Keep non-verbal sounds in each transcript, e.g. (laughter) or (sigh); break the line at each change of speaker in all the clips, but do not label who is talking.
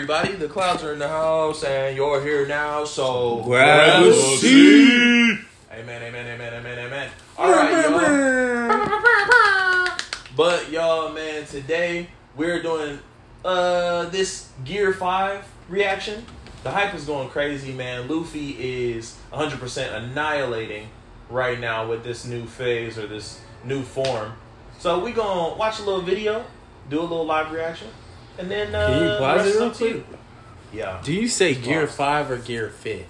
everybody. The clouds are in the house, and you're here now. So
Grab a seat.
Amen, amen, amen, amen, amen. All right, y'all. But y'all, man, today we're doing uh this Gear Five reaction. The hype is going crazy, man. Luffy is 100% annihilating right now with this new phase or this new form. So we gonna watch a little video, do a little live reaction, and then uh,
Can you pause it real
up to you.
quick?
Yeah,
Do you say gear
Pause.
five or gear fifth?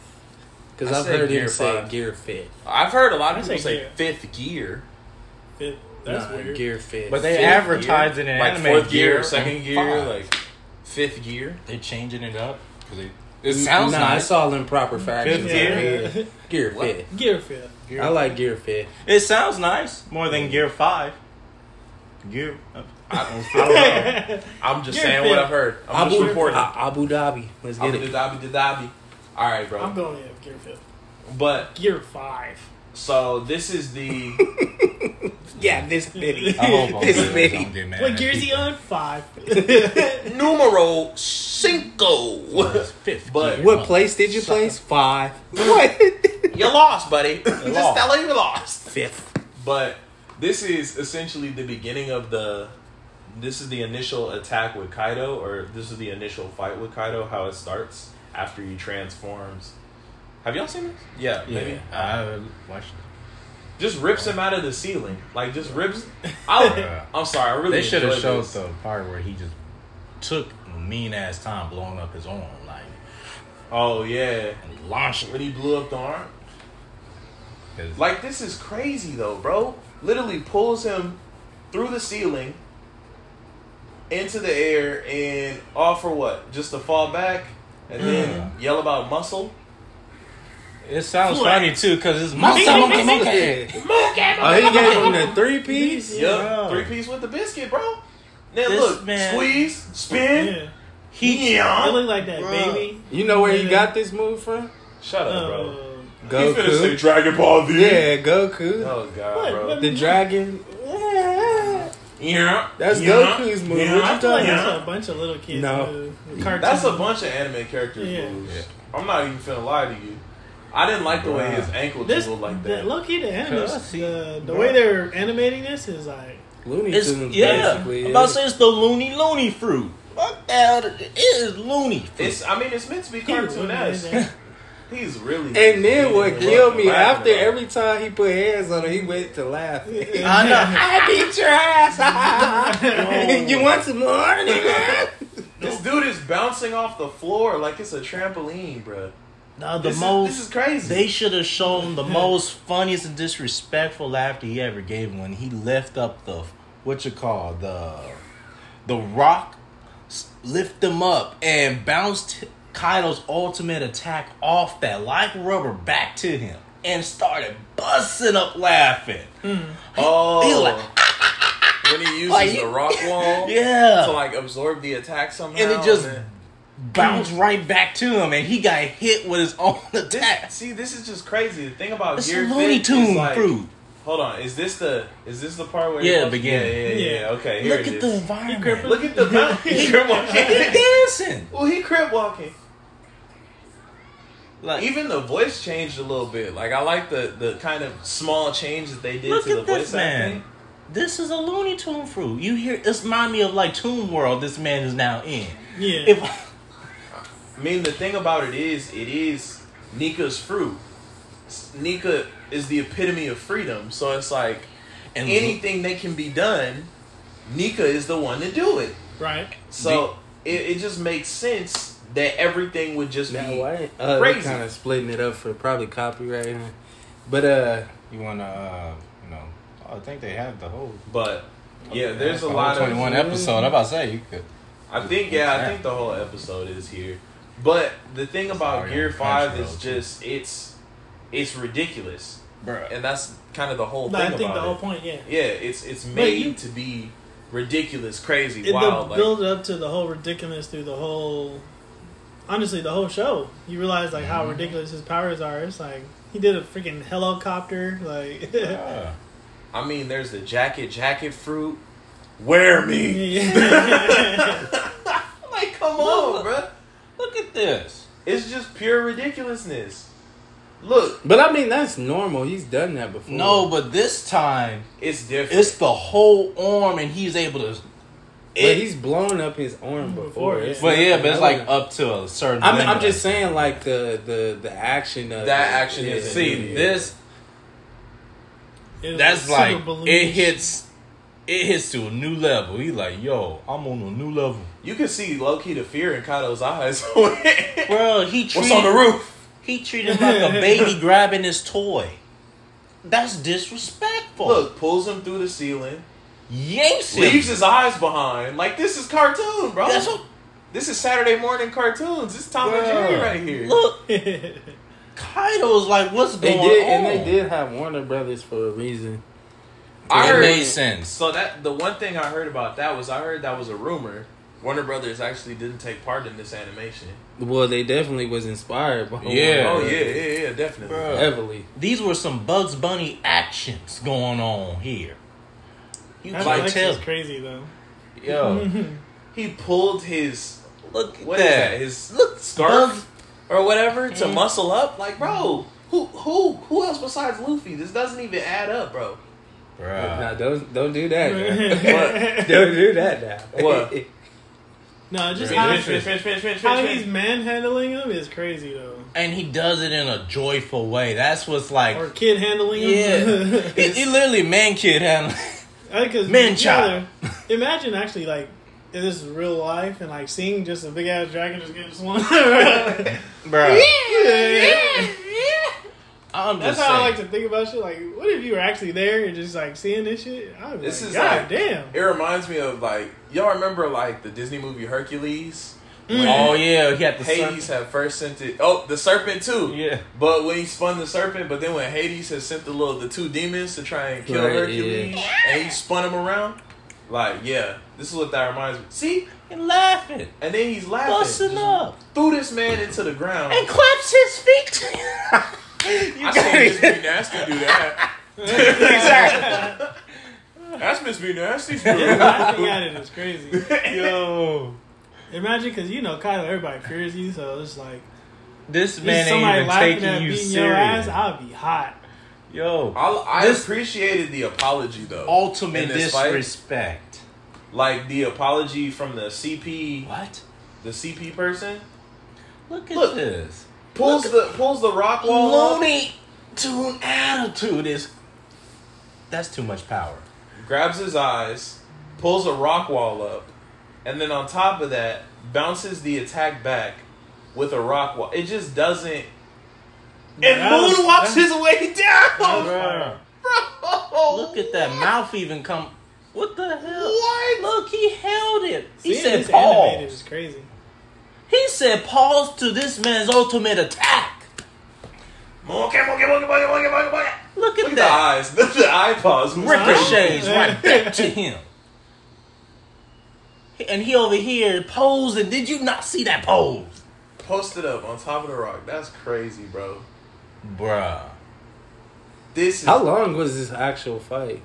Because
I
I've
say
heard
gear
him say
five.
gear fifth.
I've heard a lot of
I say
people say
gear.
fifth gear,
Fifth. That's
Nah,
weird.
Gear fifth.
But they
Fifth
advertise
gear?
it in
like
anime
fourth gear,
gear,
second gear,
five.
like fifth gear.
They're changing it up because they. It sounds
nah,
nice.
it's all in proper fashion.
Fifth
Yeah.
gear.
Gear
What?
fifth.
Gear fifth.
I like gear fifth.
It sounds nice more than Gear Five. Gear.
I, I don't know. I'm just
Gear
saying
fifth.
what I've heard. I'm
Abu,
just reporting.
Abu Dhabi. Let's get
Abu
it.
Dhabi, Dhabi. All right, bro.
I'm going with gear fifth.
But
Gear five.
so this is the (laughs)
Yeah, this bitty.
I hope I'm (laughs)
This
good.
bitty.
Don't get mad
What
at
gear is he on? Five. (laughs)
numero cinco.
Fifth
But
gear.
What place did you place? Five. What?
you lost, buddy. just
lost.
tell her you lost.
Fifth.
But this is essentially the beginning of the. This is the initial attack with Kaido, or this is the initial fight with Kaido. How it starts after he transforms. Have y'all seen this? Yeah, maybe.
I watched. It.
Just rips him out of the ceiling, like just rips. (laughs) I, I'm sorry, I really.
They should have
enjoyed
showed
this.
the part where he just took a mean ass time blowing up his arm, like
Oh yeah,
and launched it.
when he blew up the arm? Like this is crazy though, bro. Literally pulls him through the ceiling into the air and off for what? Just to fall back and then yell about muscle.
it sounds
Flex.
funny too because it's
Monkey,
monkey,
monkey,
monkey,
monkey.
monkey.
Oh, he gave him the three piece?
Yep,
Yeah.
three piece with the biscuit, bro. Now
This
look,
man-
squeeze, spin.
Yeah.
He
yeah.
They look like that, baby.
You know where he got this move from?
Shut up,
Uh,
bro. He finna say
Goku.
Dragon Ball Z.
Yeah, Goku.
Oh god,
What?
bro.
The dragon.
Yeah.
That's
yeah,
Goku's move.
yeah.
What you
I feel like a bunch of little kids.
No.
move.
That's a bunch of anime characters
Yeah.
moves.
Yeah.
I'm not even finna lie to you. I didn't like the way his ankle
This
jiggled like that.
low key the anime,
Cuz,
uh, the,
the
way they're animating this is like
Looney
It's
Tunes,
yeah.
basically.
I'm about to say it's the loony loony fruit. Fuck that! It is loony. Fruit.
It's. I mean, it's meant to be
He was
cartoon-esque.
amazing. (laughs)
He's really.
And then what killed me
laughing
after
about
every time he put hands on her, he went to laugh.
I know. (laughs)
I beat your ass. (laughs) you want some more, nigga? (laughs)
This dude is bouncing off the floor like it's a trampoline, bro.
No, the
This is-
most.
this is crazy.
They should have shown the most funniest and disrespectful laughter he ever gave when he lift up the what you call the the rock, lift them up and bounced Kaido's ultimate attack off that like rubber back to him and started busting up laughing. Hmm.
Oh,
He like, (laughs)
when he uses
Like,
the rock (laughs) wall
yeah,
to like absorb the attack somehow,
and it just
then-
bounced right back to him, and he got hit with his own
This, (laughs)
attack.
see, this is just crazy. The thing about
It's
Gear
Looney Tune
like,
fruit.
hold on, is this the is this the part where
Yeah, beginning.
Yeah, yeah, yeah,
Yeah.
Okay, here
Look
it
at
is.
the environment.
Look at the mount. He crip
He dancing.
well, he crip walking.
Like,
Even the voice changed a little bit. Like I like the the kind of small change that they did
Look
to the
at this
voice
man.
acting.
This is a Looney Tune fruit. You hear? It's remind me of like Toon World. This man is now in.
yeah.
If
I mean, the thing about it is, it is Nika's fruit. Nika is the epitome of freedom. So it's like
and
anything that can be done, Nika is the one to do it.
right.
So it, it just makes sense that everything would just
Now,
be
why? Uh,
crazy.
kind of splitting it up for probably copyright. But, uh,
you wanna, uh, you know, I think they have the whole.
But yeah, there's a lot
whole
of
21 episode. I'm about to say you could.
I think yeah, I think the whole episode is here. But the thing about
Sorry,
Gear Five
Crunchyroll,
is
too.
just it's it's ridiculous,
Bruh.
and that's kind of the whole
No,
thing
I think
about
the whole
it.
point, yeah.
Yeah, it's it's made
you-
to be ridiculous, crazy,
It,
wild.
the
Like,
build up to the whole ridiculous through the whole, honestly, the whole show. You realize like
Mm-hmm.
how ridiculous his powers are. It's like he did a freaking helicopter. Like, (laughs)
Yeah.
I mean, there's the jacket, jacket fruit. Wear me.
yeah. (laughs) (laughs)
Like, come on, bro.
Look at this.
It's just pure ridiculousness. Look,
But I mean, that's normal. He's done that before.
No, but this time
it's different.
it's the whole arm, and he's able to.
But
It,
he's blown up his arm mm,
before. Before.
It's
but yeah, but it's like up to a certain.
I'm, I'm just saying, like the the the action of
That
it
action is-
See
really-
this.
It
That's like it hits. It hits to a new level. He like, yo, I'm on a new level,
you can see low key the fear in Kaido's eyes. (laughs)
bro. He treated, What's
on the roof?
he treated him like a baby (laughs) grabbing his toy. That's disrespectful.
Look, pulls him through the ceiling,
yanks him.
leaves his eyes behind. Like this is cartoon, bro.
That's what.
This is Saturday morning cartoons. This is Tom and Jerry right here.
Look, (laughs) Kaido's like, what's
They
going
did,
on?
and they did have Warner Brothers for a reason.
I
it
heard
made sense.
So that the one thing I heard about that was I heard that was a rumor. Warner Brothers actually didn't take part in this animation.
Well, they definitely was inspired by
Yeah.
Oh
Warner
yeah, yeah, yeah, definitely.
Bruh.
heavily.
These were some Bugs Bunny actions going on here. You
That
can
Lex
tell.
is crazy though.
Yo, (laughs)
He pulled his
look at
what is
that.
that? His look scarf or whatever to
Mhm.
muscle up. Like, bro, who who who else besides Luffy? This doesn't even add up, bro.
Bruh.
Now don't don't do that. (laughs)
What?
don't do that now.
What? (laughs)
no, just
Finish,
how,
finish, finish, finish, finish, finish,
how he's manhandling him is crazy though.
And he does it in a joyful way. That's what's like.
Or kid handling him.
Yeah. he, he literally man kid handling.
Because
Man child.
Imagine actually like if this is real life and like seeing just a big ass dragon just getting swung. (laughs)
Bruh.
Yeah.
I'm
That's
just
how I like to think about shit. Like, what if you were actually there and just like seeing this shit? I'd be
This
like,
is
God
like-
damn.
It reminds me of like y'all remember like the Disney movie Hercules. When
Oh yeah, he had the
Hades
serpent.
had first sent it. Oh, the serpent too.
Yeah.
But when he spun the serpent, but then when Hades had sent the little the two demons to try and kill
Right,
Hercules,
yeah.
and he spun him around, like yeah, this is what that reminds me. See,
And laughing.
and then he's laughing,
Busting up.
threw this man into the ground.
And claps his feet. (laughs) (laughs) you
I seen Miss Be Nasty do that. (laughs)
exactly.
That's Miss B Nasty.
Laughing at it is crazy.
Yo.
Imagine because you know Kylo, everybody fears you, so it's like
This man ain't
somebody
even
laughing
taking
at
you
beating your ass,
serious.
I'll be hot.
Yo.
I, I
This-
appreciated the apology though.
Ultimate
In this fight?
disrespect.
like the apology from the CP,
What?
the CP person
Look at
Look.
this.
pulls the pulls the rock wall. up,
Looney to an attitude is that's too much power.
grabs his eyes, pulls a rock wall up, and then on top of that, bounces the attack back with a rock wall. It just doesn't. And
That was-
moonwalks his way (laughs) down,
was
bro.
Look at that mouth even come. What the hell?
What?
Look, he held it. He
Seeing
said
this animated
pause.
is crazy.
He said pause to this man's ultimate attack.
Monkey, monkey, monkey, monkey, monkey, monkey, monkey.
Look at
Look at the eyes, the, (laughs) the eye paws.
Ricochets right back to him. And he over here posing. Did you not see that pose?
Posted up on top of the rock. That's crazy, bro.
Bruh.
This is
How long was this actual fight?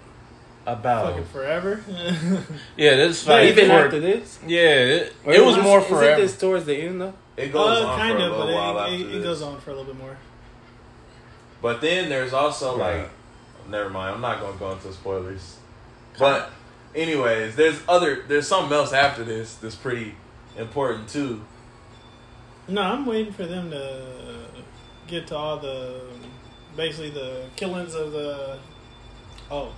About.
Fucking forever. (laughs)
Yeah, this
But
fight.
Even
for-
after this?
Yeah, it,
Or
it was
is-
more
Is it
forever.
this towards the end though?
it goes
uh,
on
kind
for a little
but
while
it,
after
it,
this.
it goes on for a little bit more.
But then there's also
Right.
like, never mind. I'm not gonna go into spoilers. But anyways, there's other there's something else after this that's pretty important too.
No, I'm waiting for them to get to all the basically the killings of the. Oh,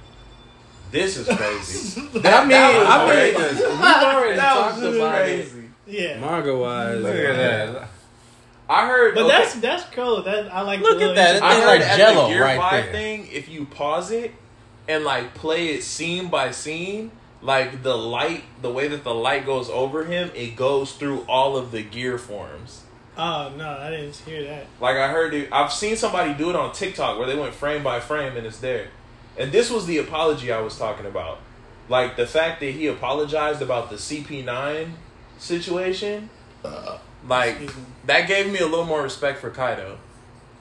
This is crazy. (laughs)
I mean,
that was
I mean,
crazy.
we've already (laughs) talked
was
about it
crazy.
yeah.
manga wise.
Look at uh, that.
I heard,
But
okay,
that's that's cool. That I like.
Look
the
at that.
little-
I heard
like
at
Jell-O
the Gear
right
Five
there.
thing. If you pause it and like play it scene by scene, like the light, the way that the light goes over him, it goes through all of the gear forms.
Oh no, I didn't hear that.
Like I heard it, I've seen somebody do it on TikTok where they went frame by frame and it's there. And this was the apology I was talking about. Like the fact that he apologized about the CP9 situation.
Uh, like
that gave me a little more respect for Kaido.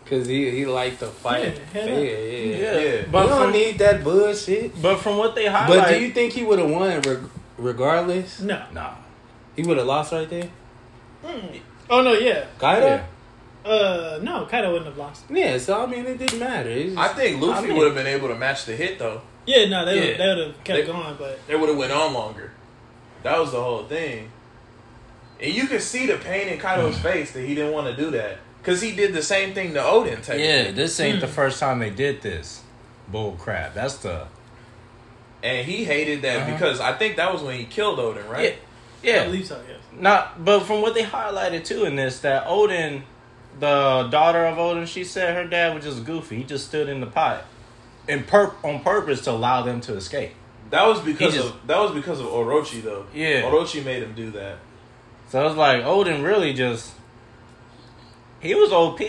Cause he he liked to fight.
Yeah,
Yeah, yeah, yeah.
Yeah.
Yeah.
But
But
you don't
from,
need that bullshit.
but from what they highlight,
But do you think he would have won reg- regardless?
No.
nah.
He would have lost right there.
Oh no, yeah.
Kaido?
Yeah.
Uh, no, Kaido wouldn't have lost.
Yeah. so I mean, it didn't matter. It's just-
I think Luffy
I mean-
would have been able to match the hit though.
Yeah, no, they
Yeah.
would they would have kept
They-
going, but
They would have went on longer. That was the whole thing. And you could see the pain in Kaido's face that he didn't want to do that. Because he did the same thing to Oden, technically.
Yeah, this ain't the
Hmm.
first time they did this. Bull crap. That's the
And he hated that
Uh-huh.
because I think that was when he killed Oden, right?
I
yeah.
I believe so. Yes.
Not, but from what they highlighted too in this, that Oden, the daughter of Oden, she said her dad was just goofy. He just stood in the pot, in pur- on purpose to allow them to escape.
That was because
just-
of that was because of Orochi though.
Yeah.
Orochi made him do that.
So I was like Oden really just he was OP,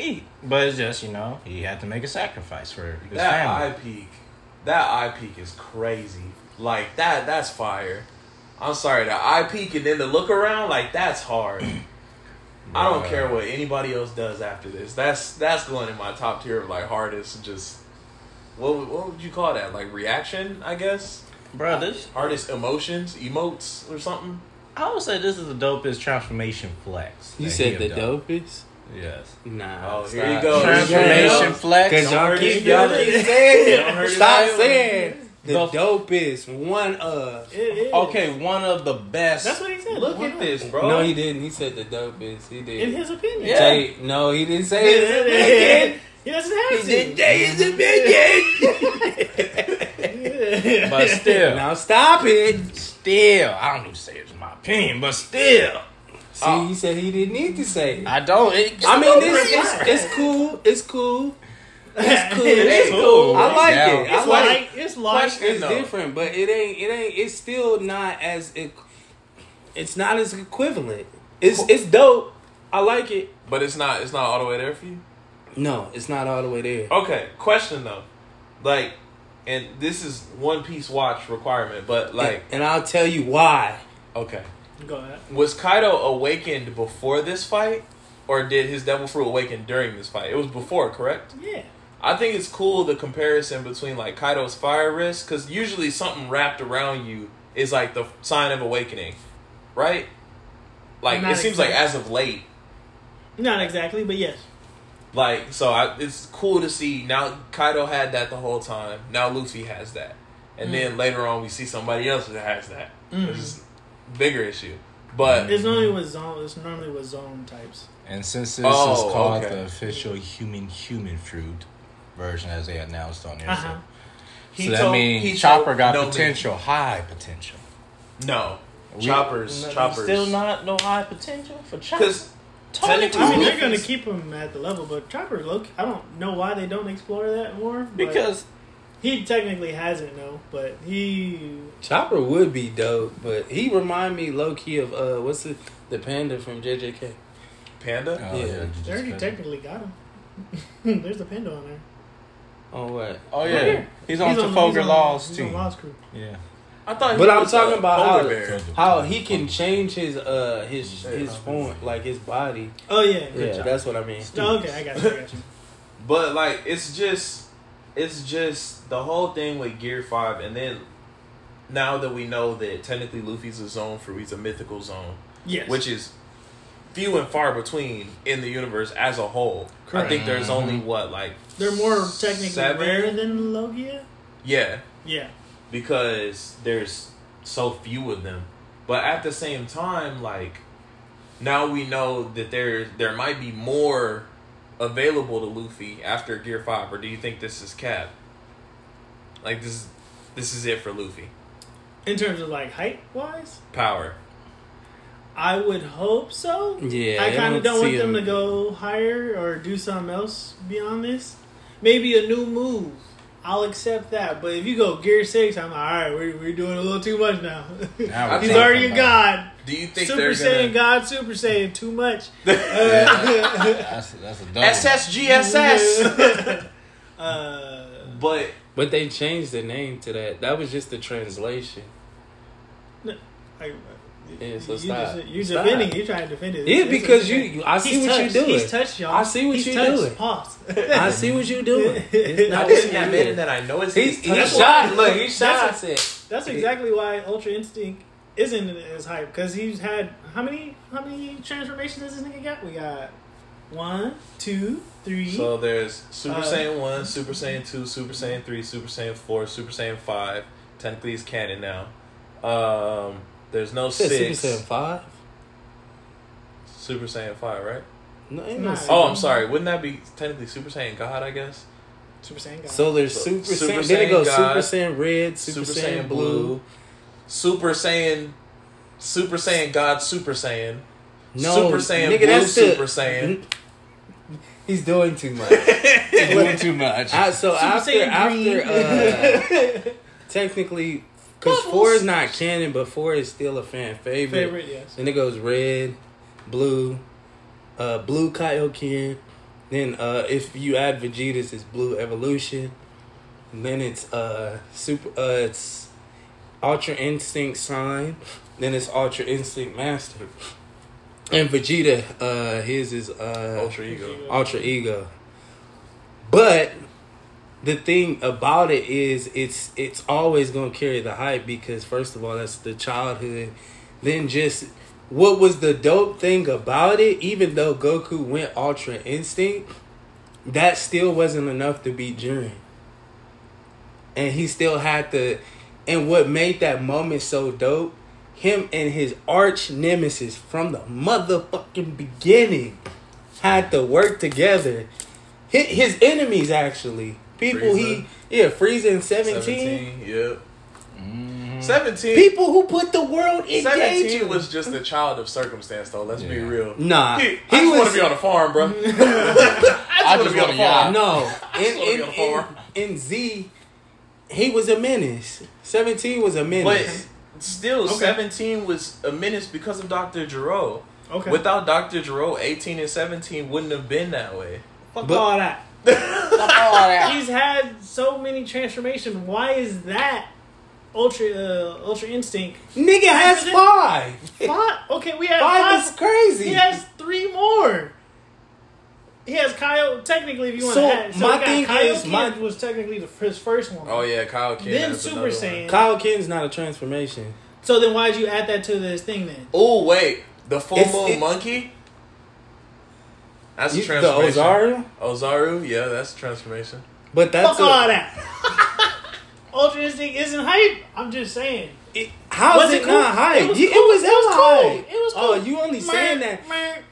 but it's just you know he had to make a sacrifice for his
that
family.
eye peak, that eye peak is crazy. Like that, that's fire. I'm sorry, the eye peak and then the look around, like that's hard. (clears throat) I don't care what anybody else does after this. That's that's going in my top tier of like hardest. Just what would- what would you call that? Like reaction, I guess.
Bro, this
Hardest emotions, emotes, or something.
I would say this is the dopest transformation flex.
You said the
have done.
dopest?
Yes.
Nah.
Oh, here
stop.
you go.
Transformation flex.
Cause
Don't
y'all
hurt
keep y'all keep saying
hurt
it.
his
Stop saying the
The-
dopest one of.
It is.
Okay, one of the best.
That's what he said.
Look
Why
at this, bro.
No, he didn't. He said the dopest. He did.
In his opinion.
Yeah.
Say, no, he didn't say it. (laughs)
he doesn't have to.
Jay is a bigot. (laughs)
but (laughs) still,
Now stop it.
still, I don't even say it's my opinion, but still,
See, oh. he said he didn't need to say it.
I don't. It,
I mean,
no
it's, it's, it's cool. It's cool. It's cool.
It's
cool.
I like
Yeah.
it. I
It's
like.
It's light.
Question-
It's
No.
different, but it ain't. It ain't. It's still not as. It, it's not as equivalent. It's it's dope. I like it.
But it's not. It's not all the way there for you.
No, it's not all the way there.
Okay, question though, like, and this is One Piece watch requirement, but like,
and I'll tell you why.
okay,
Go ahead.
was Kaido awakened before this fight, or did his Devil Fruit awaken during this fight? It was before, correct?
Yeah.
I think it's cool the comparison between like Kaido's fire wrist, because usually something wrapped around you is like the sign of awakening, right? Like it seems like as of late,
Not exactly, but yes.
Like, so I, it's cool to see now Kaido had that the whole time. Now Luffy has that. And then later on, we see somebody else that has that.
Mm.
It's a bigger issue. But
It's normally with Zoan. It's normally with Zoan types.
and since this
Oh,
is called
okay.
the official human human fruit version, as they announced on there,
Uh-huh.
so,
he
so that means
he
Chopper got
no,
potential, high potential.
No.
We-
Choppers.
no,
choppers.
Still not no high potential for Chopper.
Because technically,
I mean, they're going to keep him at the level, but Chopper, low I don't know why they don't explore that more. but
because
he technically hasn't, no. But he.
Chopper would be dope, but he remind me low key of uh, what's the the panda from JJK.
Panda?
oh,
Yeah.
you
They already
couldn't.
technically got him. (laughs) There's a panda on there.
Oh what?
Oh yeah,
here.
he's on
he's
Trafalgar
on-
Law's
he's
team.
on Law's crew.
Yeah,
I thought he
But I'm
was
talking about how,
bear.
how he can change his uh his his form like his body.
Oh, yeah.
Yeah,
job.
that's what I mean.
Oh, okay, I got you. I got you.
But like it's just it's just the whole thing with Gear Five, and then now that we know that technically Luffy's a Zoan for he's a mythical Zoan,
Yes.
which is few and far between in the universe as a whole. I think there's only mm-hmm. what like
They're more technically
seven?
rare than Logia.
Yeah,
Yeah.
because there's so few of them. But at the same time, like now we know that there there might be more available to Luffy after Gear Five, or do you think this is cap? Like this, this is it for Luffy.
In terms of like height wise,
Power.
I would hope so.
Yeah,
I kind of don't want them
him-
to go higher or do something else beyond this. Maybe a new move. I'll accept that. But if you go Gear 6, I'm like, all right, we're, we're doing a little too much now.
Now (laughs)
He's already a god.
Do you think
Super
they're
Saiyan
gonna
God, Super Saiyan, too much. (laughs) (laughs)
That's that's a double.
SSGSS?
uh,
but
But they changed the name to that. That was just the translation.
I,
Yeah, so
you
stop.
Just, you're
Stop.
defending. You're trying to defend it.
Yeah,
It's- it's
because you- I see
He's
what you
touched.
doing.
He's touched, y'all.
I see what
He's
you
touched.
doing.
Pause. (laughs)
I see what you're doing. (laughs) It's
I
not
wasn't
what you
admitting that I know it's
He,
his
he
touch.
Shot.
why-
Look, he
that's-
it.
That's exactly why Ultra Instinct isn't as hype because he's had how many how many transformations does this nigga got? We got one, two, three.
So there's Super
Uh,
Saiyan 1, Super Saiyan 2, Super Saiyan 3, Super Saiyan 4, Super Saiyan 5. Technically, it's canon now. Um, there's no
Said Super
6.
Saiyan five.
Super Saiyan 5, right?
No, ain't no
Oh, I'm sorry. Wouldn't that be technically Super Saiyan God, I guess?
Super Saiyan God.
So there's
So,
Super,
Super
Saiyan. Then it goes
God,
Super Saiyan Red, Super, Saiyan, Blue.
Super Saiyan. Super Saiyan God, Super Saiyan.
No,
Super Saiyan
nigga,
Blue,
that's the-
Super Saiyan.
He's doing too much. (laughs)
He's doing too much.
I, so
Super
after after uh, (laughs) technically, because four is not canon, but four is still a fan favorite.
favorite, yes.
Then it goes red, blue, uh, blue Kaioken. Then uh, if you add Vegeta's, it's blue evolution. And then it's uh super uh it's Ultra Instinct sign. Then it's Ultra Instinct Master. And Vegeta, uh, his is uh
Ultra Ego.
Ultra Ego. But the thing about it is it's it's always gonna carry the hype because first of all that's the childhood. Then just what was the dope thing about it, even though Goku went Ultra Instinct, that still wasn't enough to beat Jiren. And he still had to and what made that moment so dope, him and his arch nemesis from the motherfucking beginning had to work together. His, his enemies actually. People he yeah, Frieza in 17.
17, yep.
Mhm.
17.
People who put the world in
17
danger.
was just a child of circumstance, though. Let's be real.
Nah.
He,
He,
I just want to be on a farm, bro. I (laughs)
I
just (laughs)
just
want to be on a farm.
No. (laughs)
I just
In, in,
be on a farm.
in, in Z, he was a menace. 17 was a
But
menace.
Still,
Okay.
17 was a menace because of Dr. Gero.
Okay.
Without Dr. Gero, 18 and 17 wouldn't have been that way.
Fuck
But-
all that.
Oh, (laughs)
He's had so many transformations. Why is that Ultra uh, Ultra Instinct?
Nigga has five.
Five. Okay, we have
Five
five.
is crazy.
He has three more. He has Kyle. Technically, if you want
So,
to add, so
my
he got
thing
Kyle
is, my-
was technically the, his first one.
Oh, yeah, Kaioken.
Then Super. Saiyan.
Kaioken's not a transformation.
So then, why'd you add that to this thing then?
Oh, wait. The full
It's-
moon
it-
monkey? That's a
You- the
transformation.
Ozaru?
Ozaru? Yeah, that's a transformation.
But that's
Fuck all that. (laughs) Ultra Instinct isn't hype. I'm just saying.
It, how's
Was
it,
it cool?
not hype?
It was
You-
cool.
it was,
It was cool.
hype.
It was
Oh, you only saying that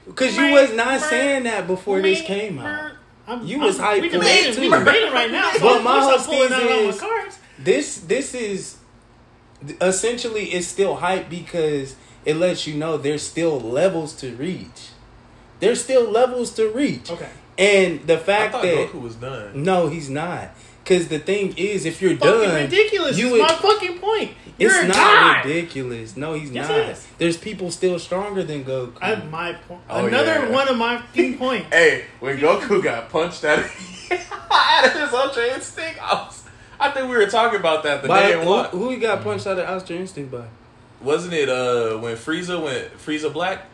because you was not
meh,
saying that before this came out.
I'm,
You
I'm,
was hyped
We
for
debating,
that
we
too.
debating right now. (laughs) So
But my
course
whole thing
out all my
is-
cards.
This this is essentially it's still hype because it lets you know there's still levels to reach. There's still levels to reach.
Okay.
And the
I
fact
thought
that
Goku was done.
no, he's not. Because the thing is, if you're
Fucking
done,
ridiculous.
you
is
would-
my fucking point.
it's
You're a
not
god.
ridiculous. No, he's
Yes,
not.
it is.
There's people still stronger than Goku.
I, have my point.
Oh,
Another
yeah.
one of my fucking (laughs) points.
Hey, when Goku got punched out of, (laughs) out of his Ultra Instinct, I, was, I think we were talking about that the
By-
day in
who,
what?
who he got punched out of Ultra Instinct by?
Wasn't it uh when Frieza went Frieza Black?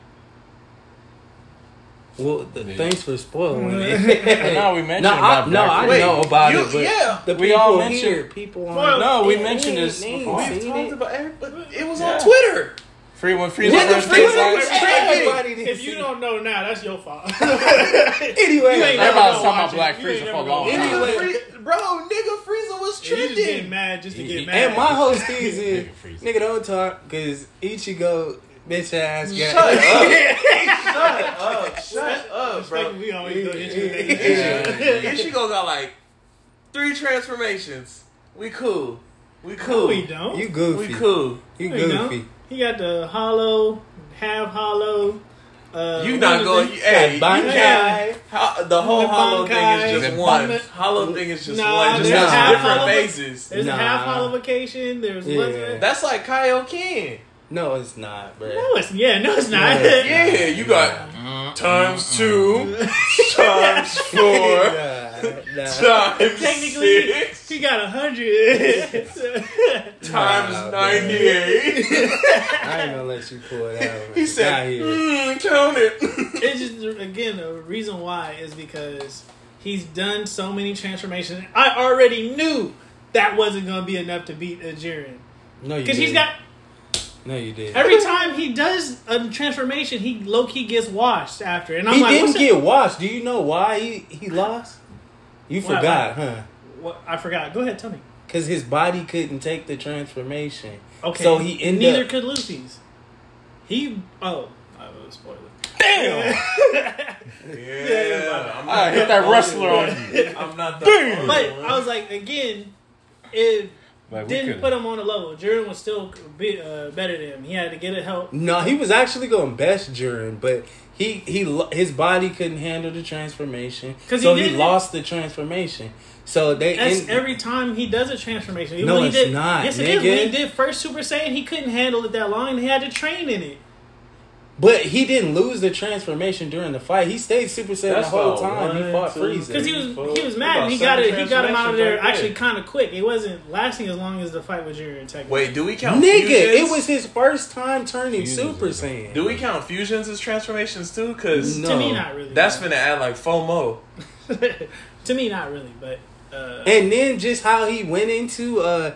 Well, the,
Yeah.
thanks for spoiling (laughs) it.
No, we mentioned
no, I, no, I
Wait,
know about
you-
it, but
yeah.
the
We
people
all
here,
mentioned-
people
Well.
No, we
they-
mentioned
they-
this
they ain't
before.
We've talked
it.
about it, but it was
Yeah.
on Twitter.
Free when Frieza
When the
first
Frieza
came
was trending.
If you
it.
don't know now, that's your fault. (laughs)
Anyway,
You ain't never
Everybody was talking about. Black
You ain't
Frieza for a long time.
Anyway.
Bro, nigga, Frieza was
You just getting
trending.
mad just to get mad.
and my whole thing is,
Nigga
don't talk because Ichigo, bitch ass (laughs)
Shut up! Shut up! Shut up, bro.
Respect, we always go into
Yeah.
that.
Ichigo got like three transformations. We cool. We
No,
cool.
we don't.
You goofy.
We cool.
You
No,
goofy.
He got the hollow, half hollow. Uh,
You
one
not going?
the-
Hey, you can't- ho- the whole
The
hollow thing is just
The
one.
Ban-
Hollow thing is just
Nah,
one. Just
there's
has
half
different
hollow-
phases.
There's
Nah.
a half hollowication. There's
Yeah.
one.
That's like Kaioken.
No, it's not, bro.
No, it's yeah, no, it's not.
No, it's (laughs)
Yeah, you got
Mm,
times
mm,
two, (laughs) times four,
Nah, nah.
times
Technically,
six,
he got a hundred. (laughs)
times
Nah,
ninety-eight.
I ain't gonna let you pull it out.
He said,
here.
mm, "Count it."
it's just again the reason why is because he's done so many transformations. I already knew that wasn't gonna be enough to beat a Jiren
No,
because he's
didn't.
got
No, you did.
Every time he does a transformation, he low key gets washed after. And I'm
he
like,
didn't
what's
get washed. Do you know why he, he lost? You
Why-
forgot, huh?
What, I forgot. Go ahead, tell me.
Because his body couldn't take the transformation.
Okay.
So he ended
Neither
up-
could Luffy's. He. Oh, I was spoiler.
Damn! (laughs)
Yeah, I'm
I hit that wrestler on you.
I'm not the
Damn.
But. I was like, again, it
Like,
didn't
could've-
put him on a level. Jordan was still be, uh, better than him. He had to get it help.
No, he was actually going best during, but he he his body couldn't handle the transformation,
'Cause
so
he
he, lost the transformation. So they
That's
end-
every time he does a transformation. Even
No,
when he
it's
did,
not,
Yes, it is. When he did first Super Saiyan, he couldn't handle it that long, and he had to train in it.
But he didn't lose the transformation during the fight. He stayed Super Saiyan the whole
about
time. he fought
two,
Frieza.
Because he
Four,
was he was mad. and He got it. He got him out of there
right
actually kind of quick. It wasn't lasting as long as the fight with Jiren. Technically.
Wait, do we count
Nigga,
fusions?
it was his first time turning
Fusions
Super Saiyan.
Do we count fusions as transformations too? Because
No.
to me, not really.
that's finna add like FOMO. (laughs)
to me, not really. But uh,
And then just how he went into uh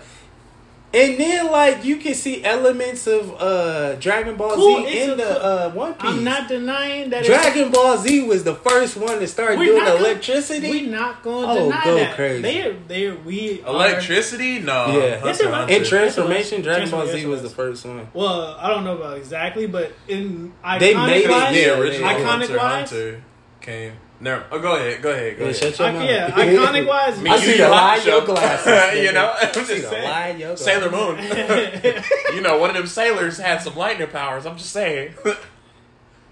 and then like you can see elements of uh Dragon Ball
Cool,
Z in
a
the uh One Piece.
I'm not denying that.
Dragon Ball Z was the first one to start
We're
doing
not gonna-
electricity.
We're not going to
Oh,
deny
go
that.
crazy.
They are. They are. We are-
Electricity? No.
Yeah.
Hunter
Yes, it
x
was.
Hunter.
in transformation,
Yes.
Dragon Ball Z was the first one.
Well, I don't know about exactly, but in iconic
They made it,
wise,
yeah,
the original
Iconic
Hunter x
wise?
Hunter came. Never. Oh, go ahead. Go ahead. Go
Yeah,
ahead.
shut your
I-
mouth.
yeah, iconic wise.
Me,
I (laughs)
you,
see
you
the lie
to
your glasses.
you know, I'm
I see
just (laughs)
the lie
saying.
your
Sailor. Moon. (laughs) you know, one of them sailors had some lightning powers. I'm just saying.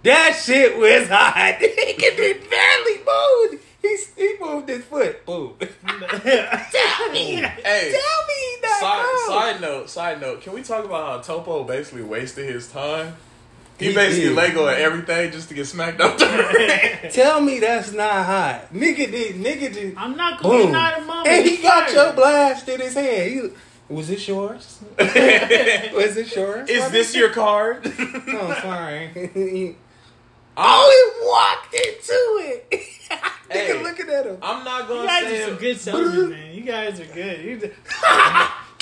That shit was hot. he could be barely moved. He, he moved his foot. Boom. Tell me.
Hey.
Tell me that.
Side, side note, side note. Can we talk about how Toppo basically wasted his time? He,
He
basically
did.
Lego at everything just to get smacked up the (laughs) ring.
Tell me that's not hot. Nigga did. Nigga did.
I'm not going to
Boom.
deny the moment.
And he
He's
got
fired.
your blast in his hand. He, was this yours? (laughs) was it yours?
Is this your card? (laughs)
Oh, sorry. oh, he walked into it.
Hey.
Nigga looking at him.
I'm not gonna
guys
say
are some good salesmen, man. You guys are good.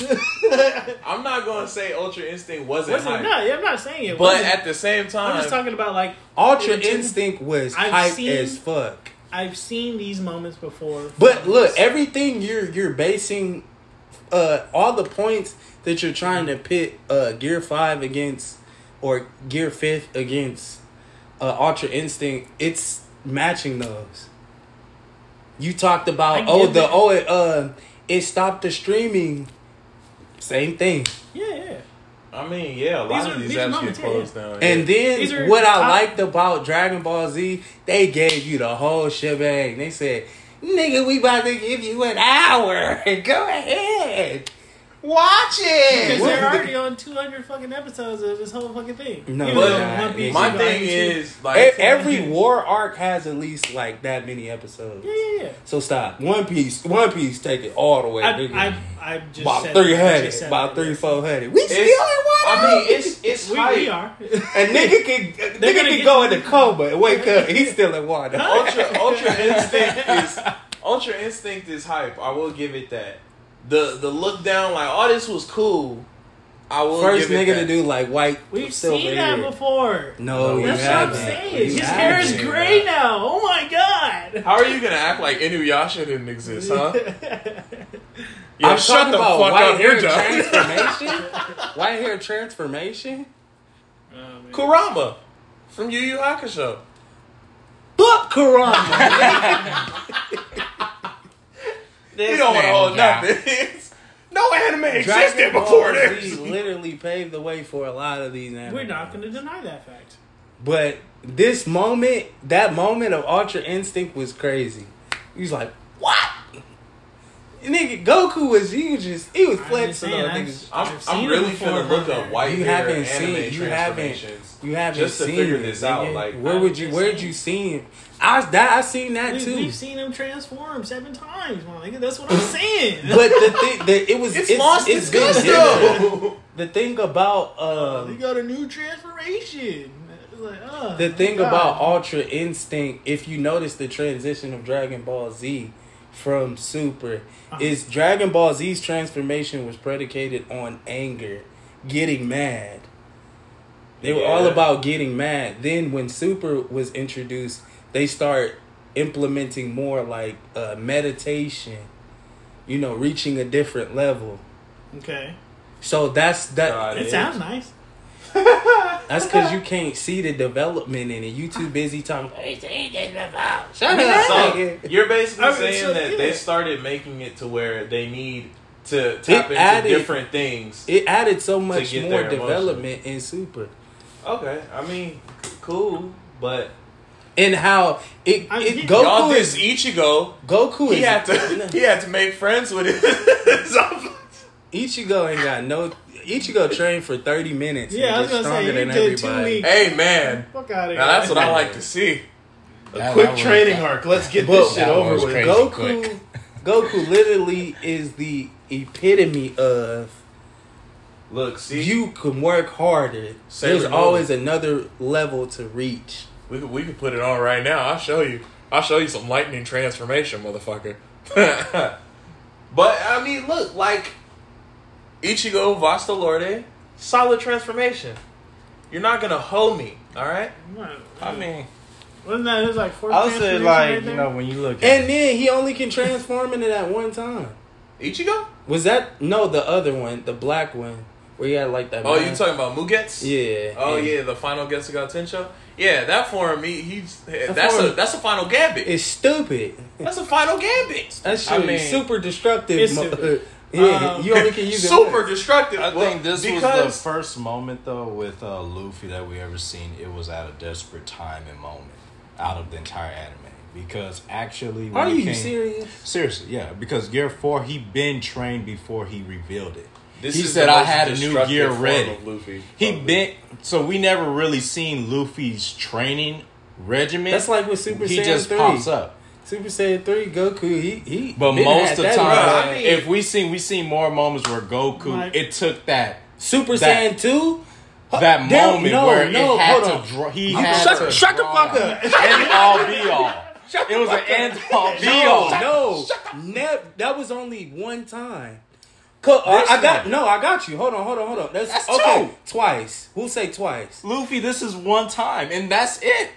(laughs)
I'm not gonna say Ultra Instinct wasn't
Wasn't,
hype,
no, I'm not saying it.
but
wasn't.
at the same time, I'm
just talking about like
Ultra Instinct was
I've
hype
seen-
as fuck.
I've seen these moments before.
But look, everything you're you're basing uh all the points that you're trying to pit uh Gear 5 against or Gear 5th against uh Ultra Instinct, it's matching those. You talked about oh the
that.
oh it uh it stopped the streaming. Same thing.
yeah, yeah.
I mean, yeah, a lot
These
of
are-
these
these
apps
moments,
get
yeah,
closed down.
And
These
then what I
top-
liked about Dragon Ball Z, they gave you the whole shebang. They said, "Nigga, we about to give you an hour. (laughs) Go ahead, watch it."
Because they're already on 200 fucking episodes of this whole fucking thing.
No,
Even
but
yeah,
One Piece
yeah.
my thing
like-
is like
Every (laughs) war arc has at least like that many episodes.
Yeah, yeah, yeah.
So stop. One Piece, One Piece, take it all the way.
I,
nigga.
I, I just
about
said
three
that. I
hundred,
just said
about
that.
three four hundred. We still
in
at one.
I mean, it's it's
We,
hype.
we are. (laughs)
a nigga can a (laughs) nigga can go into coma and wake up. He's still in one.
Ultra Ultra Instinct is Ultra Instinct is hype. I will give it that. The the look down like oh this was cool. I will
First
give it
nigga
that.
to do like white.
We've
silver
seen that
hair.
before.
No, you
That's what I'm
haven't.
saying. His hair is
haven't.
gray now. Oh my god.
How are you gonna act like Inuyasha didn't exist, huh? (laughs) Yeah,
I'm
shut
talking
the
about
fuck
white
up,
hair
you're
transformation. (laughs) white hair transformation.
Oh.
Kurama from Yu Yu Hakusho.
Fuck Kurama. (laughs)
You don't want to hold
man,
nothing. (laughs) no anime existed
Dragon
before
Ball
this.
Z literally paved the way for a lot of these anime.
We're not going to deny that fact.
But this moment, that moment of Ultra Instinct was crazy. He was like, "What?" Nigga, Goku was he was just he was
I'm
flexing on
I've-
niggas.
I'm,
I've
I'm really
before,
finna look
but
up white
You
hair
haven't
anime
seen- you haven't-
transformations.
You haven't
Just to
seen
figure
it,
this out,
nigga.
like-
where would you
I'm
where'd you seen it? I that I seen that
We,
too.
we've seen him transform seven times, my nigga. That's what I'm saying. (laughs)
But the thing, the, it was
It's,
it's,
lost
it's
its
been
gusto. (laughs)
The thing about
he
um,
got a new transformation. Like, oh,
the thing
God.
about Ultra Instinct, if you notice the transition of Dragon Ball Z from Super,
Uh-huh.
is Dragon Ball Z's transformation was predicated on anger, getting mad. They were all about getting mad. Then when Super was introduced, they start implementing more like uh, meditation. You know, reaching a different level.
Okay.
So that's that.
God,
It
is.
sounds nice. (laughs)
That's because you can't see the development in it. You too busy talking. Hey, say this about. Shut up.
So (laughs) you're basically
I mean,
saying
so,
that
yeah.
they started making it to where they need to tap into
added-
different things.
It added so much more development in Super.
Okay, I mean, cool, but
And how it,
I-
it
he-
y'all
Goku is
Ichigo.
Goku
He
is
had to (laughs) he had to make friends with his (laughs)
Ichigo ain't got no Ichigo trained for thirty minutes.
Yeah, I was gonna say,
stronger
he
than
did two
everybody.
weeks.
Hey man,
Fuck out of here.
now that's what I like to see. A
That-
quick
that was-
training arc. Let's get
But (laughs)
this shit over with.
Goku,
quick. (laughs)
Goku literally is the epitome of
Look, see,
you can work harder.
Sailor
There's
Moon.
always another level to reach.
we could we could put it on right now. I'll show you. I'll show you some lightning transformation, motherfucker. (laughs) but I mean, look, like Ichigo Vasto Lorde, solid transformation. You're not gonna hoe me, all right?
I mean,
wasn't that his like fourth
I would say like
right
you know when you look
And
at
then he only can transform into that one time.
Ichigo?
Was that no the other one, the black one, where he had like that?
Oh, you talking about Mugetsu?
Yeah.
Oh
and
yeah, the final Getsuga Tensho. Yeah, that form, he, he's eh,
that's
a that's a final gambit.
It's stupid.
That's a final gambit.
That shit
I mean,
super destructive.
It's
mo-
stupid. (laughs)
yeah,
Um,
you only can use
super
once.
destructive.
I
Well,
think this was the first moment though with uh, Luffy that we ever seen. It was at a desperate time and moment out of the entire anime because actually, when
Are you
came-
serious?
Seriously, yeah. Because Gear Four, he been trained before he revealed it.
this
he
is
said, "I
most
had a new
destructive
gear
form
ready."
of Luffy.
He
Probably.
been so we never really seen Luffy's training regimen.
That's like with Super
he
Saiyan
just
3.
pops up.
Super Saiyan three, Goku. He he.
But
been
most
had
of the time,
run.
I mean-
if we seen we seen more moments where Goku,
Like-
it took that
Super
that-
Saiyan two.
that
Damn,
moment
no,
where
no,
it had to
on.
draw. He
I'm-
had
shut-
to
shut the fuck up.
End all be (laughs) all. It was an end all be all.
No, no, nev- that was only one time. Co- I, I got no, I got you. Hold on, hold on, hold on. That's,
That's
okay.
two.
Twice. Who'll say twice?
Luffy, this is one time, and that's it.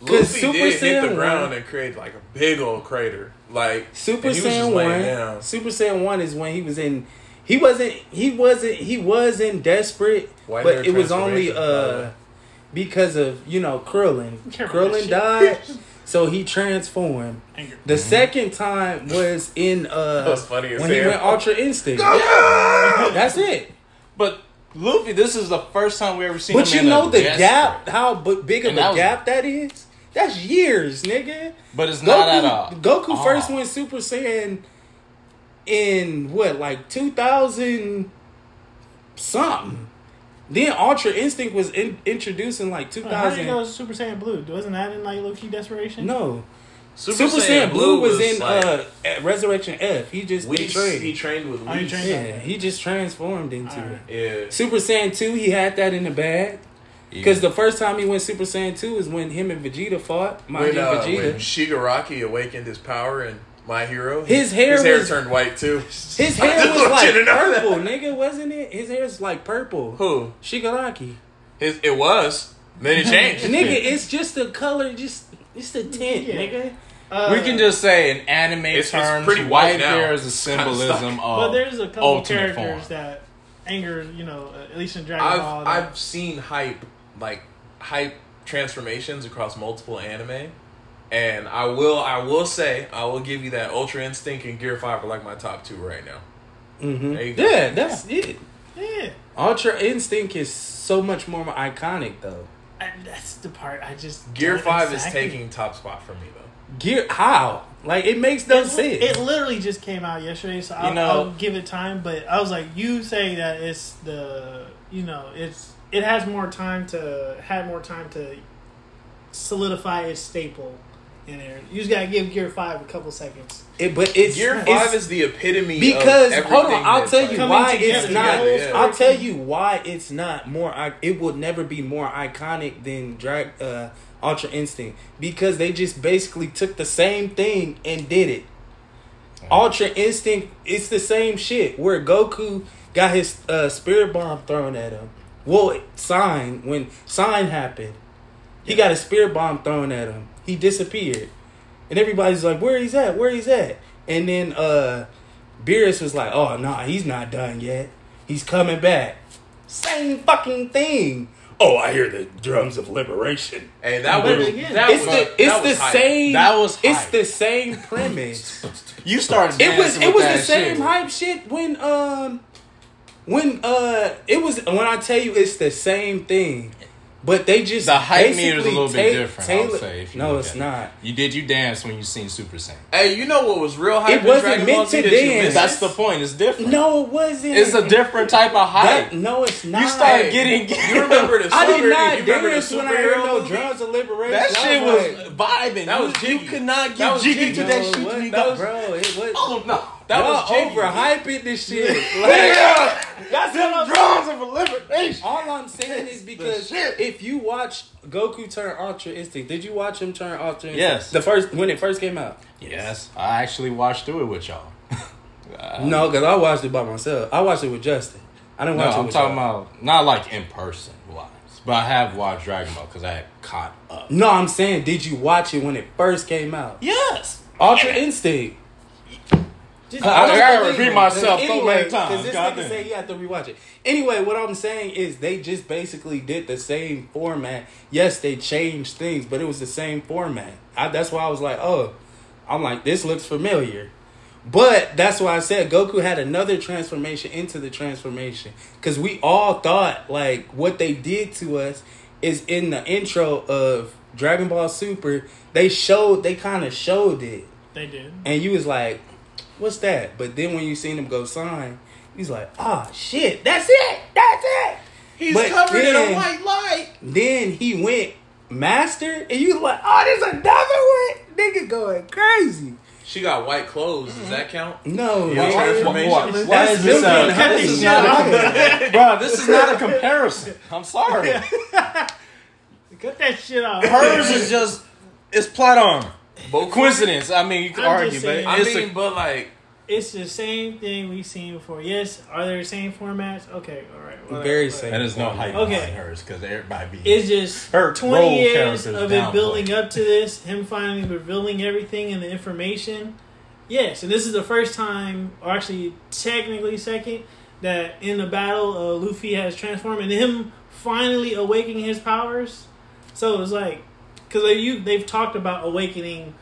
Because
Luffy
Super
did hit the ground
one-
and create like a big old crater. Like
Super
and he was just
Saiyan one.
down.
Super Saiyan one is when he was in. He wasn't. He wasn't. He was in desperate,
White
but
hair
it was only
transformation,
uh because of you know Krillin.
Care
Krillin died, (laughs) so he transformed.
Anger.
The second time was in uh (laughs)
That was funny as
when he
hell.
went Ultra Instinct. That's it.
But Luffy, this is the first time we ever seen.
But
him
you
in
know the
desperate.
gap, how b- big of
And
a
that was-
gap that is. That's years, nigga.
But it's not at all.
Goku, Goku first
Oh.
went Super Saiyan in what, like two thousand something. Then Ultra Instinct was in, introduced in like two
Oh, How did
thousand.
he go Super Saiyan Blue? Wasn't that in like low key desperation?
No, Super, Saiyan, Blue was, in
like,
uh, Resurrection F. He just
Whis.
didn't.
He trained with
Oh, he trained-
yeah, he just transformed into
Alright.
it.
Yeah.
Super Saiyan 2, he had that in the bag. Because the first time he went Super Saiyan 2 is when him and Vegeta fought. Mind
When, uh,
Vegeta.
when Shigaraki awakened his power in My Hero,
His hair
his hair
was-
turned white too. (laughs)
His (laughs) hair was
want
like
you to know that.
purple, nigga, wasn't it? His hair's like purple.
Who?
Shigaraki.
His it was. Then it changed. (laughs)
nigga, it's just the color, just it's the tint,
Yeah.
nigga.
Uh,
we can just say in anime
It's- it's
terms,
pretty
white
white
hair is a
It's kinda
symbolism of.
But there's a couple characters
form.
that anger, you know, at least in Dragon
I've
Ball.
I've seen hype like hype transformations across multiple anime, and I will I will say I will give you that Ultra Instinct and Gear Five are like my top two right now.
Mm-hmm.
There you go.
Yeah, that's it.
yeah,
Ultra Instinct is so much more iconic, though.
and that's the part I just
Gear Five
exactly-
is taking top spot for me though.
Gear, how? Like, it makes no
It,
sense.
it literally just came out yesterday, so I'll,
You know-
I'll give it time. But I was like, you say that it's the, you know, it's it has more time to had more time to solidify its staple in there. You just gotta give Gear Five a couple seconds.
It- but it's
Gear
it's-
Five is the epitome
because
of
hold on, I'll tell you
coming
why
together,
it's not.
together, yeah.
I'll tell you why it's not more. i- It will never be more iconic than Drag uh, Ultra Instinct because they just basically took the same thing and did it. Ultra Instinct, it's the same shit where Goku got his uh, spirit bomb thrown at him. Well, sign when sign happened, he got a spirit bomb thrown at him. He disappeared, and everybody's like, "Where he's at? Where he's at?" And then uh, Beerus was like, "Oh no, nah, he's not done yet. He's coming back." Same fucking thing. Oh, I hear the drums of liberation.
Hey, that
But
was
again,
that
It's
was
the it's
that
the
was hype.
same.
That was
it's the same premise. (laughs)
You started.
It was it was the
that
same hype shit when um when uh it was when I tell you it's the same thing. But they just
The hype meter is a
basically
little
ta-
bit different. I would say. If you
no, it's
at it.
not.
You did you dance when you seen Super Saiyan?
Hey, you know what was real hype?
It
in
wasn't
Dragon
meant
Ball
to
that you
dance.
That's the point. It's different.
No, it wasn't.
It's a different type of hype.
That, no, it's not.
you started
Hey,
getting.
You remember the
Super, (laughs)
I
did not
you remember
dance
the
when I heard
superhero
no
movie?
drums of liberation.
that shit
was
was vibing.
That
You-
was
you
jiggy.
could not get
was
jiggy
jiggy.
to that shit.
it
till
wasn't,
you got
bro. It was.
Oh no,
That
Y'all
was jiggy.
overhyping this shit. Like,
Yeah, (laughs) that's them drums of liberation.
All I'm saying is because if you watch Goku turn Ultra Instinct, did you watch him turn Ultra Instinct?
Yes.
The first when it first came out.
Yes, I actually watched through it with y'all. Uh, (laughs)
no, because I watched it by myself. I watched it with Justin. I didn't
no,
watch it
I'm
with
talking
y'all.
about not like in person wise, but I have watched Dragon Ball because I had caught up.
No, I'm saying, did you watch it when it first came out?
Yes,
Ultra Instinct.
Just-
I
don't
gotta repeat
him.
myself so
Anyway,
many times.
Because this
Goddamn.
nigga say he had to rewatch it. Anyway, what I'm saying is they just basically did the same format. Yes, they changed things, but it was the same format. I, that's why I was like, oh, I'm like, this looks familiar. But that's why I said Goku had another transformation into the transformation. Because we all thought, like, what they did to us is in the intro of Dragon Ball Super. They showed, they kind of showed it
They did.
and you was like, "What's that?" But then when you seen him go sign, he's like, "Ah, shit, that's it, that's it."
He's
But
covered in a white light.
Then he went master, and you like, "Oh, there's another one." Nigga going crazy.
She got white clothes. Does that count?
No,
Yeah,
nigga.
transformation.
Why, why
That's
is this
them
this is not a, bro? This is not a comparison. I'm sorry. (laughs)
Cut that shit off.
Hers is (laughs) just it's plot armor.
Both
Coincidence. I mean, you can
I'm
argue,
just
but
saying-
I
it's
mean,
a,
but like,
It's the same thing we've seen before. Yes, are there the same formats? Okay, all right. whatever,
Very
whatever.
same.
and there's no hype
Okay.
behind hers because everybody be.
It's just (laughs)
Her
20 years of it
downplayed.
building up to this, him finally revealing everything and the information. Yes, and this is the first time, or actually technically second, that in the battle uh, Luffy has transformed and him finally awakening his powers. So it's like, because they, you they've talked about awakening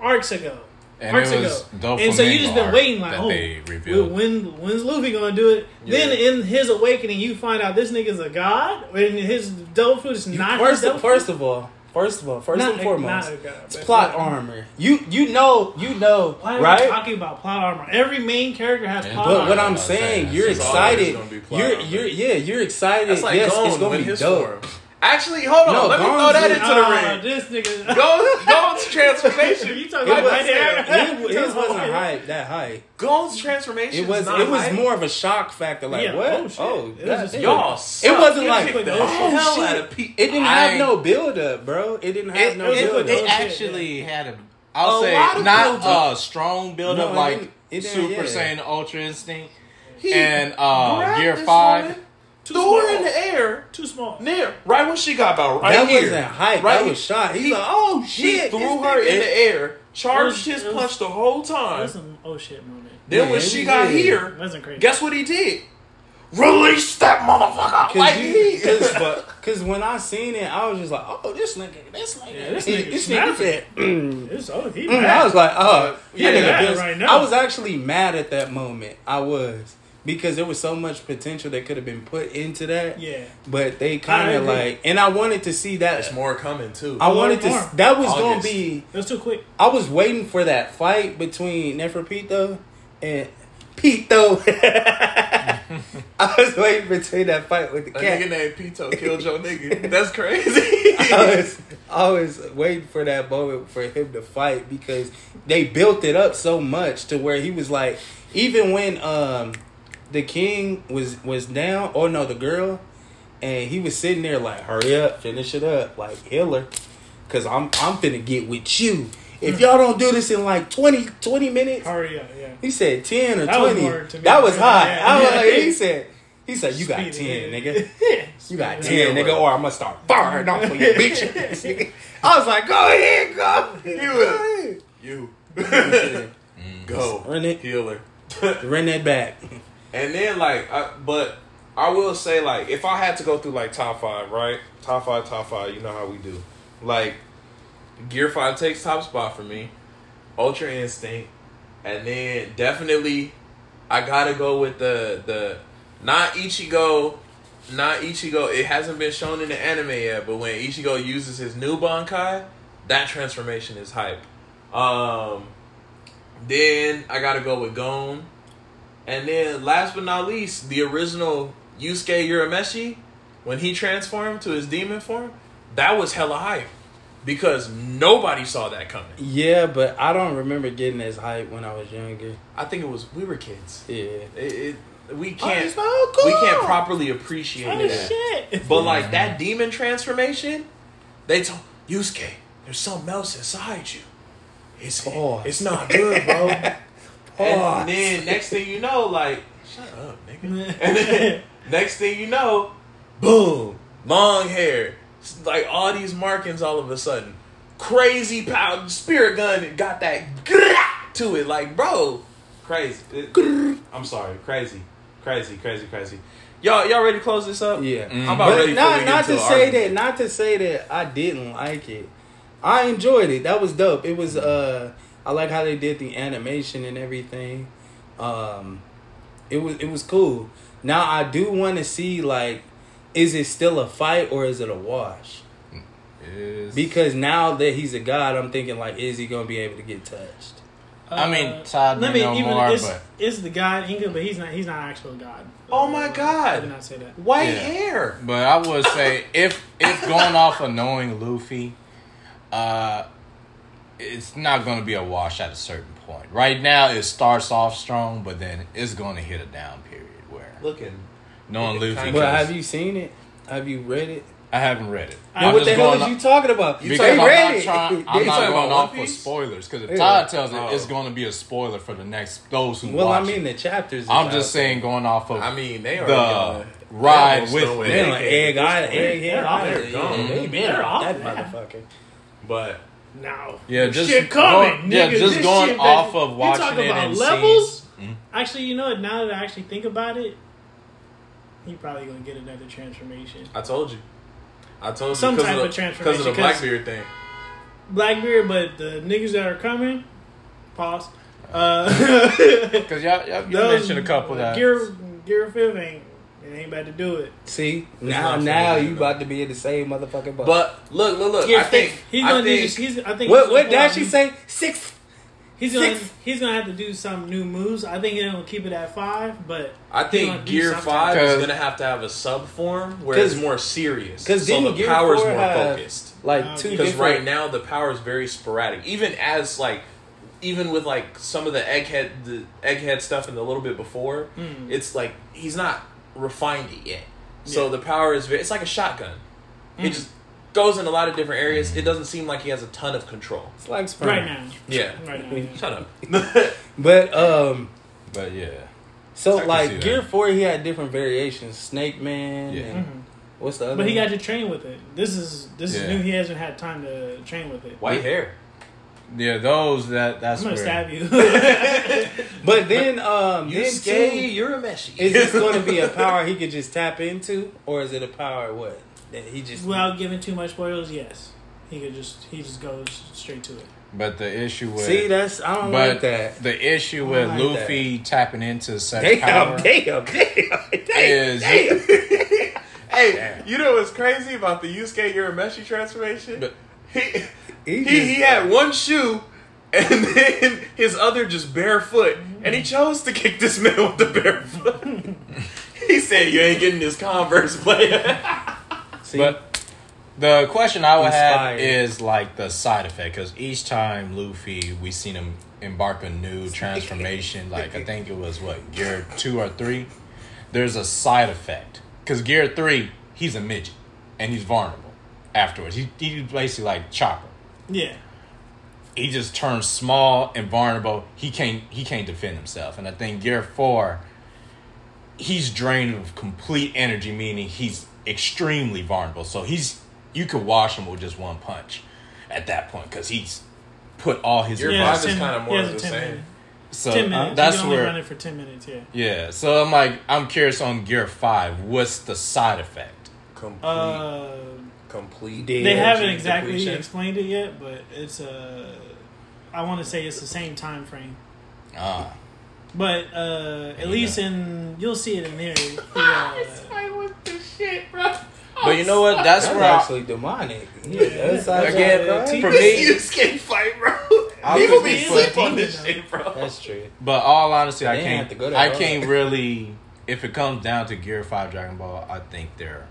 arcs ago.
and
arcs
it was
ago.
Doflamingo
And so you just been waiting like, oh,
they
Well,
revealed.
when when's Luffy gonna do it? Then in his awakening, you find out this nigga's a god. And his dope food is not
first,
his
of, first of all, first of all, first
Not
and
a-
foremost,
not god,
it's plot armor. You you know you know
Why are
right?
talking about plot armor? Every main character has
Yeah,
plot
But
armor.
what I'm
I'm saying,
saying, you're excited.
gonna be plot
You're
armor.
you're yeah, you're excited.
that's like
yes,
Gon
it's gonna
when
be
his
dope.
form. Actually, hold on.
No,
Let me
Gon's
throw that
is-
into the
Ah,
ring.
this nigga.
Gon's, Gon's (laughs) transformation.
you talking about right there?
it, his (laughs) wasn't hype that hype.
Gon's transformation.
It was
not
it was
hype.
more of a shock factor. Like
Yeah,
what?
oh, shit.
Oh,
It was
God
just-
damn.
Y'all.
It wasn't
You
like
kicked the
oh,
hell
shit.
out of Pete.
It didn't
I-
have no build up, bro. It didn't have
It,
no
it,
build
it
up.
actually had a, I'll
A
say,
lot of
not
build-up.
a strong build
No,
up
it
like
didn't- it didn't,
Super
yeah.
Saiyan Ultra Instinct
He
and uh,
grabbed
Gear
this
5.
woman,
Too
threw her in the air,
Too small.
near, right when she got about right
that
here.
wasn't hype.
Right
that was shot. He's
He-
like, oh
He
shit.
threw her
nigga-
in the air, charged
was-
his
it was-
punch the whole time.
was some oh shit moment.
Then
Yeah,
when she got
did.
here,
Wasn't crazy.
guess what he did? Release that motherfucker!
Cause,
Like
you,
he, (laughs)
cause, cause when I seen it, I was just like, oh, this nigga, this nigga,
Yeah, this
this
nigga
nigga, this
snapping.
nigga said, mm.
It's, oh, he
Mm,
mad.
I was like, oh,
Yeah,
nigga
right now.
I was actually mad at that moment. I was because there was so much potential that could have been put into that.
yeah.
But they kind of like, and I wanted to see that.
There's more coming too.
I wanted to.
More.
That was gonna be.
It was too quick.
I was waiting for that fight between Neferpitou and Pitou. (laughs) I was waiting between that fight with the
a
cat.
nigga named Pitou (laughs) killed your nigga. That's (laughs) crazy.
I was, I was waiting for that moment for him to fight because they built it up so much to where he was like, even when um the king was was down, Oh no, the girl, and he was sitting there like, hurry up, finish it up, like healer, cause I'm I'm finna get with you. If hmm. y'all don't do this in like 20, 20 minutes,
Hurry up, yeah.
he said ten or
That
twenty.
me.
that was high.
Yeah.
I was like, he (laughs) said, He said, "You got ten,
Speedy.
nigga. (laughs) You got ten, nigga, or I'm gonna start firing off on your bitch. (laughs) I was like, "Go ahead, go."
You
was
You go
Run it.
healer.
Run that back.
And then like, I, but I will say like, if I had to go through like top five, right? Top five, top five. You know how we do. Like, Gear Five takes top spot for me. Ultra Instinct, and then definitely, I gotta go with the the not Ichigo, not Ichigo. It hasn't been shown in the anime yet, but when Ichigo uses his new Bankai, that transformation is hype. Um, then I gotta go with Gon. And then last but not least, the original Yusuke Urameshi, when he transformed to his demon form, that was hella hype. Because nobody saw that coming.
Yeah, but I don't remember getting as hype when I was younger.
I think it was we were kids.
Yeah.
It, it, we oh, can't
it's so cool.
we can't properly appreciate
Oh
that.
shit!
But like that demon transformation, they told Yusuke, there's something else inside you. It's
Pause.
it's not good, bro. (laughs)
Pause.
And then next thing you know, like, shut up, nigga. (laughs) (laughs) And then next thing you know, boom, long hair, like all these markings all of a sudden, crazy power, spirit gun got that (laughs) to it, like, bro, crazy. It- I'm sorry, crazy, crazy, crazy, crazy. Y'all, y'all ready to close this up?
Yeah.
I'm about
But
ready.
not not to say that not to say that I didn't like it. I enjoyed it. That was dope. It was uh I like how they did the animation and everything. Um it was it was cool. Now I do want to see like is it still a fight or is it a wash?
Is-
Because now that he's a god, I'm thinking like is he going to be able to get touched?
I mean,
Uh,
Todd
let me
know
even
more,
it's,
but-
it's the god Inga, but he's not he's not actual god.
Oh my
I
God.
did not say that.
white
Yeah.
hair.
But I would say if if going off of knowing Luffy, uh, it's not going to be a wash at a certain point. Right now, it starts off strong, but then it's going to hit a down period where
Looking.
knowing
It
Luffy.
But have you seen it? Have you read it?
I haven't read it.
Then
Then what the hell
going
is you talking about?
Because
They
I'm
read
not
it.
trying. (laughs) I'm not
talking
going off
One
for spoilers because if
Yeah.
Todd tells it,
Oh.
it's going to be a spoiler for the next those who
well, I mean
it.
the chapters.
I'm just
there.
saying going off of
I mean, they are
the ride with
me.
me.
Man, like egg, I, egg,
They're
head,
off.
I-
They're gone.
yeah, They been
They're
off
off,
that
yeah.
motherfucker.
But
Now,
Yeah, just
shit coming.
going- yeah, just
this
going
shit that-
off of
you
watching
talk
it
about
and
levels.
Mhm.
Actually, you know what? Now that I actually think about it, he probably gonna get another transformation.
I told you. I told you
Some
because
type
of,
of
the, because
transformation,
of the
'cause-
Blackbeard thing.
Blackbeard, but the niggas that are coming, pause. Uh, (laughs)
Because y'all, y'all you
those
mentioned a couple that
Gear Gear Fifth ain't it ain't about to do it.
See,
It's
now now you about to be in the same motherfucking boat.
But look, look, look.
Gear
I think
Fifth, he's gonna
think,
do. He's, I think.
what what
gonna pull out
did she say? Six.
He's gonna
Six.
he's gonna have to do some new moves. I think he's gonna keep it at five, but
I think Gear. Five is gonna have to have a sub form where
'Cause-
it's more serious.
'cause
so the
Gear
power's
4
more
have-
focused.
Like
Uh,
two
Because right now the power is very sporadic. Even as like, even with like some of the egghead, the egghead stuff, and the little bit before,
Mm.
it's like he's not refined it yet. So
Yeah.
the power is very. It's like a shotgun. It
Mm.
just goes in a lot of different areas. It doesn't seem like he has a ton of control.
it's like sperm.
right now,
Yeah.
right now, (laughs) yeah.
Shut up. (laughs)
But um,
But yeah,
so
I can
like
that.
Gear Four, he had different variations. Snake Man.
Yeah.
And
Mhm.
what's the other?
But he
one?
got to train with it. This is this is new. He hasn't had time to train with it.
White hair.
Yeah, those that that's
I'm gonna
where
stab you. (laughs)
But then um,
You
then
stay.
too,
Urameshi.
is this going (laughs) to be a power he could just tap into, or is it a power what that he just?
Without giving too much spoilers, yes, he could just he just goes straight to it.
But the issue with
see, that's I don't
but
like that.
the issue with
like
Luffy tapping into such
Damn,
power
damn, damn,
is
damn. (laughs)
Hey,
Damn.
you know what's crazy about the Yusuke Urameshi transformation?
But-
he,
He
he,
just-
he had one shoe and (laughs) then his other just barefoot, and he chose to kick this man with the barefoot. (laughs) he said, "You ain't getting this Converse, player." (laughs)
See,
But the question I would
Inspired.
have is like the side effect because each time Luffy, we seen him embark a new transformation. like I think it was what gear two or three. There's a side effect because gear three, he's a midget and he's vulnerable. Afterwards, he he's basically like Chopper.
Yeah,
He just turns small and vulnerable. He can't he can't defend himself. And I think gear four, he's drained of complete energy, meaning he's extremely vulnerable. So he's you could wash him with just one punch at that point because he's put all his
Your
Yeah,
vibe is kinda more
he
of the same.
minute-
so
ten minutes.
that's
you can only
where
run it for ten minutes. Yeah.
yeah. So I'm like I'm curious on Gear Five. What's the side effect?
Complete,
Uh,
complete.
They
they haven't exactly
depletion.
explained it yet, but it's a. I want to say it's the same time frame.
Ah,
But uh, at
Yeah.
least in you'll see it in there. (laughs) Yeah. I with the shit, bro.
but you know what? That's
That's
where I,
actually demonic. Yeah, that's actually
Again,
right.
for me-
you skate fight, bro.
I'll
People
just
be
be
sleep on this shit, bro.
That's true.
But all honesty, I
They ain't
can't.
to go that
I
hard.
can't really. If it comes down to Gear Five Dragon Ball, I think they're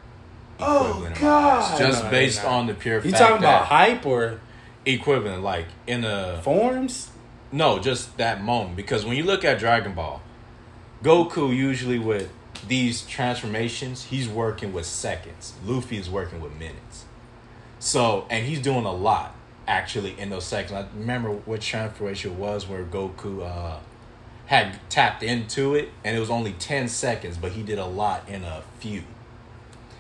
equivalent. my
God.
Just
No,
based on the pure.
You
fact
talking about hype or
equivalent? Like in the.
forms?
no, just that moment. Because when you look at Dragon Ball, Goku usually with these transformations, he's working with seconds. Luffy is working with minutes. So, and he's doing a lot actually in those seconds. I remember which transformation was where Goku uh, had tapped into it, and it was only ten seconds, but he did a lot in a few.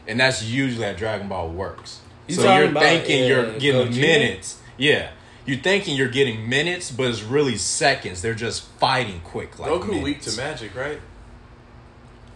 And that's usually how Dragon Ball works.
You
so you're
about,
thinking you're getting
Gogeta?
minutes. Yeah. You're thinking you're getting minutes, but it's really seconds. They're just fighting quick like
Goku weak to magic, right?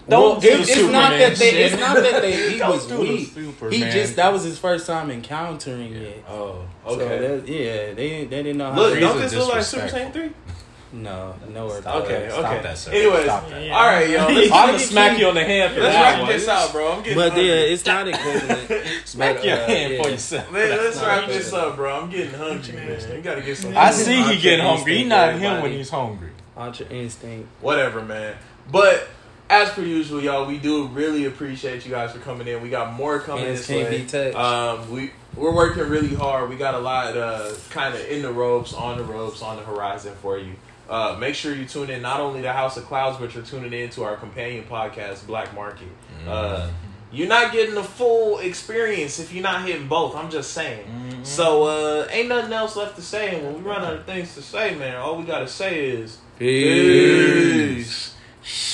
Well,
Don't do
it, it's
Superman
not that they. It's not that they. He
Don't
was weak. He just that was his first time encountering it.
Oh,
So that, yeah, they they didn't know how.
Look,
to,
don't this look like Super Saiyan
disrespectful.
3?
no, nowhere.
Stop
Okay,
that. Stop
okay.
that, sir.
Anyways,
Stop that.
Yeah.
all right, yo. Let's,
I'm gonna smack you on the hand for that.
Let's
that
wrap this out, bro. I'm getting
But
hungry.
yeah, it's not equivalent. (laughs)
Smack
But,
your
uh,
hand
yeah.
for yourself.
Man, let's
not
wrap this up, bro. I'm getting hungry, man. We gotta get some.
I
I
see he getting hungry. He not him when he's hungry.
Ultra instinct.
whatever, man. But as per usual, y'all, we do really appreciate you guys for coming in. We got more coming
Hands
this way. Um, we we're working really hard. We got a lot uh, kind of in the ropes, on the ropes, on the horizon for you. Uh, make sure you tune in not only to House of Clouds, but you're tuning in to our companion podcast, Black Market. Uh, you're not getting the full experience if you're not hitting both. I'm just saying. So uh, ain't nothing else left to say. And when we run out of things to say, man, all we gotta say is
Peace.
Peace.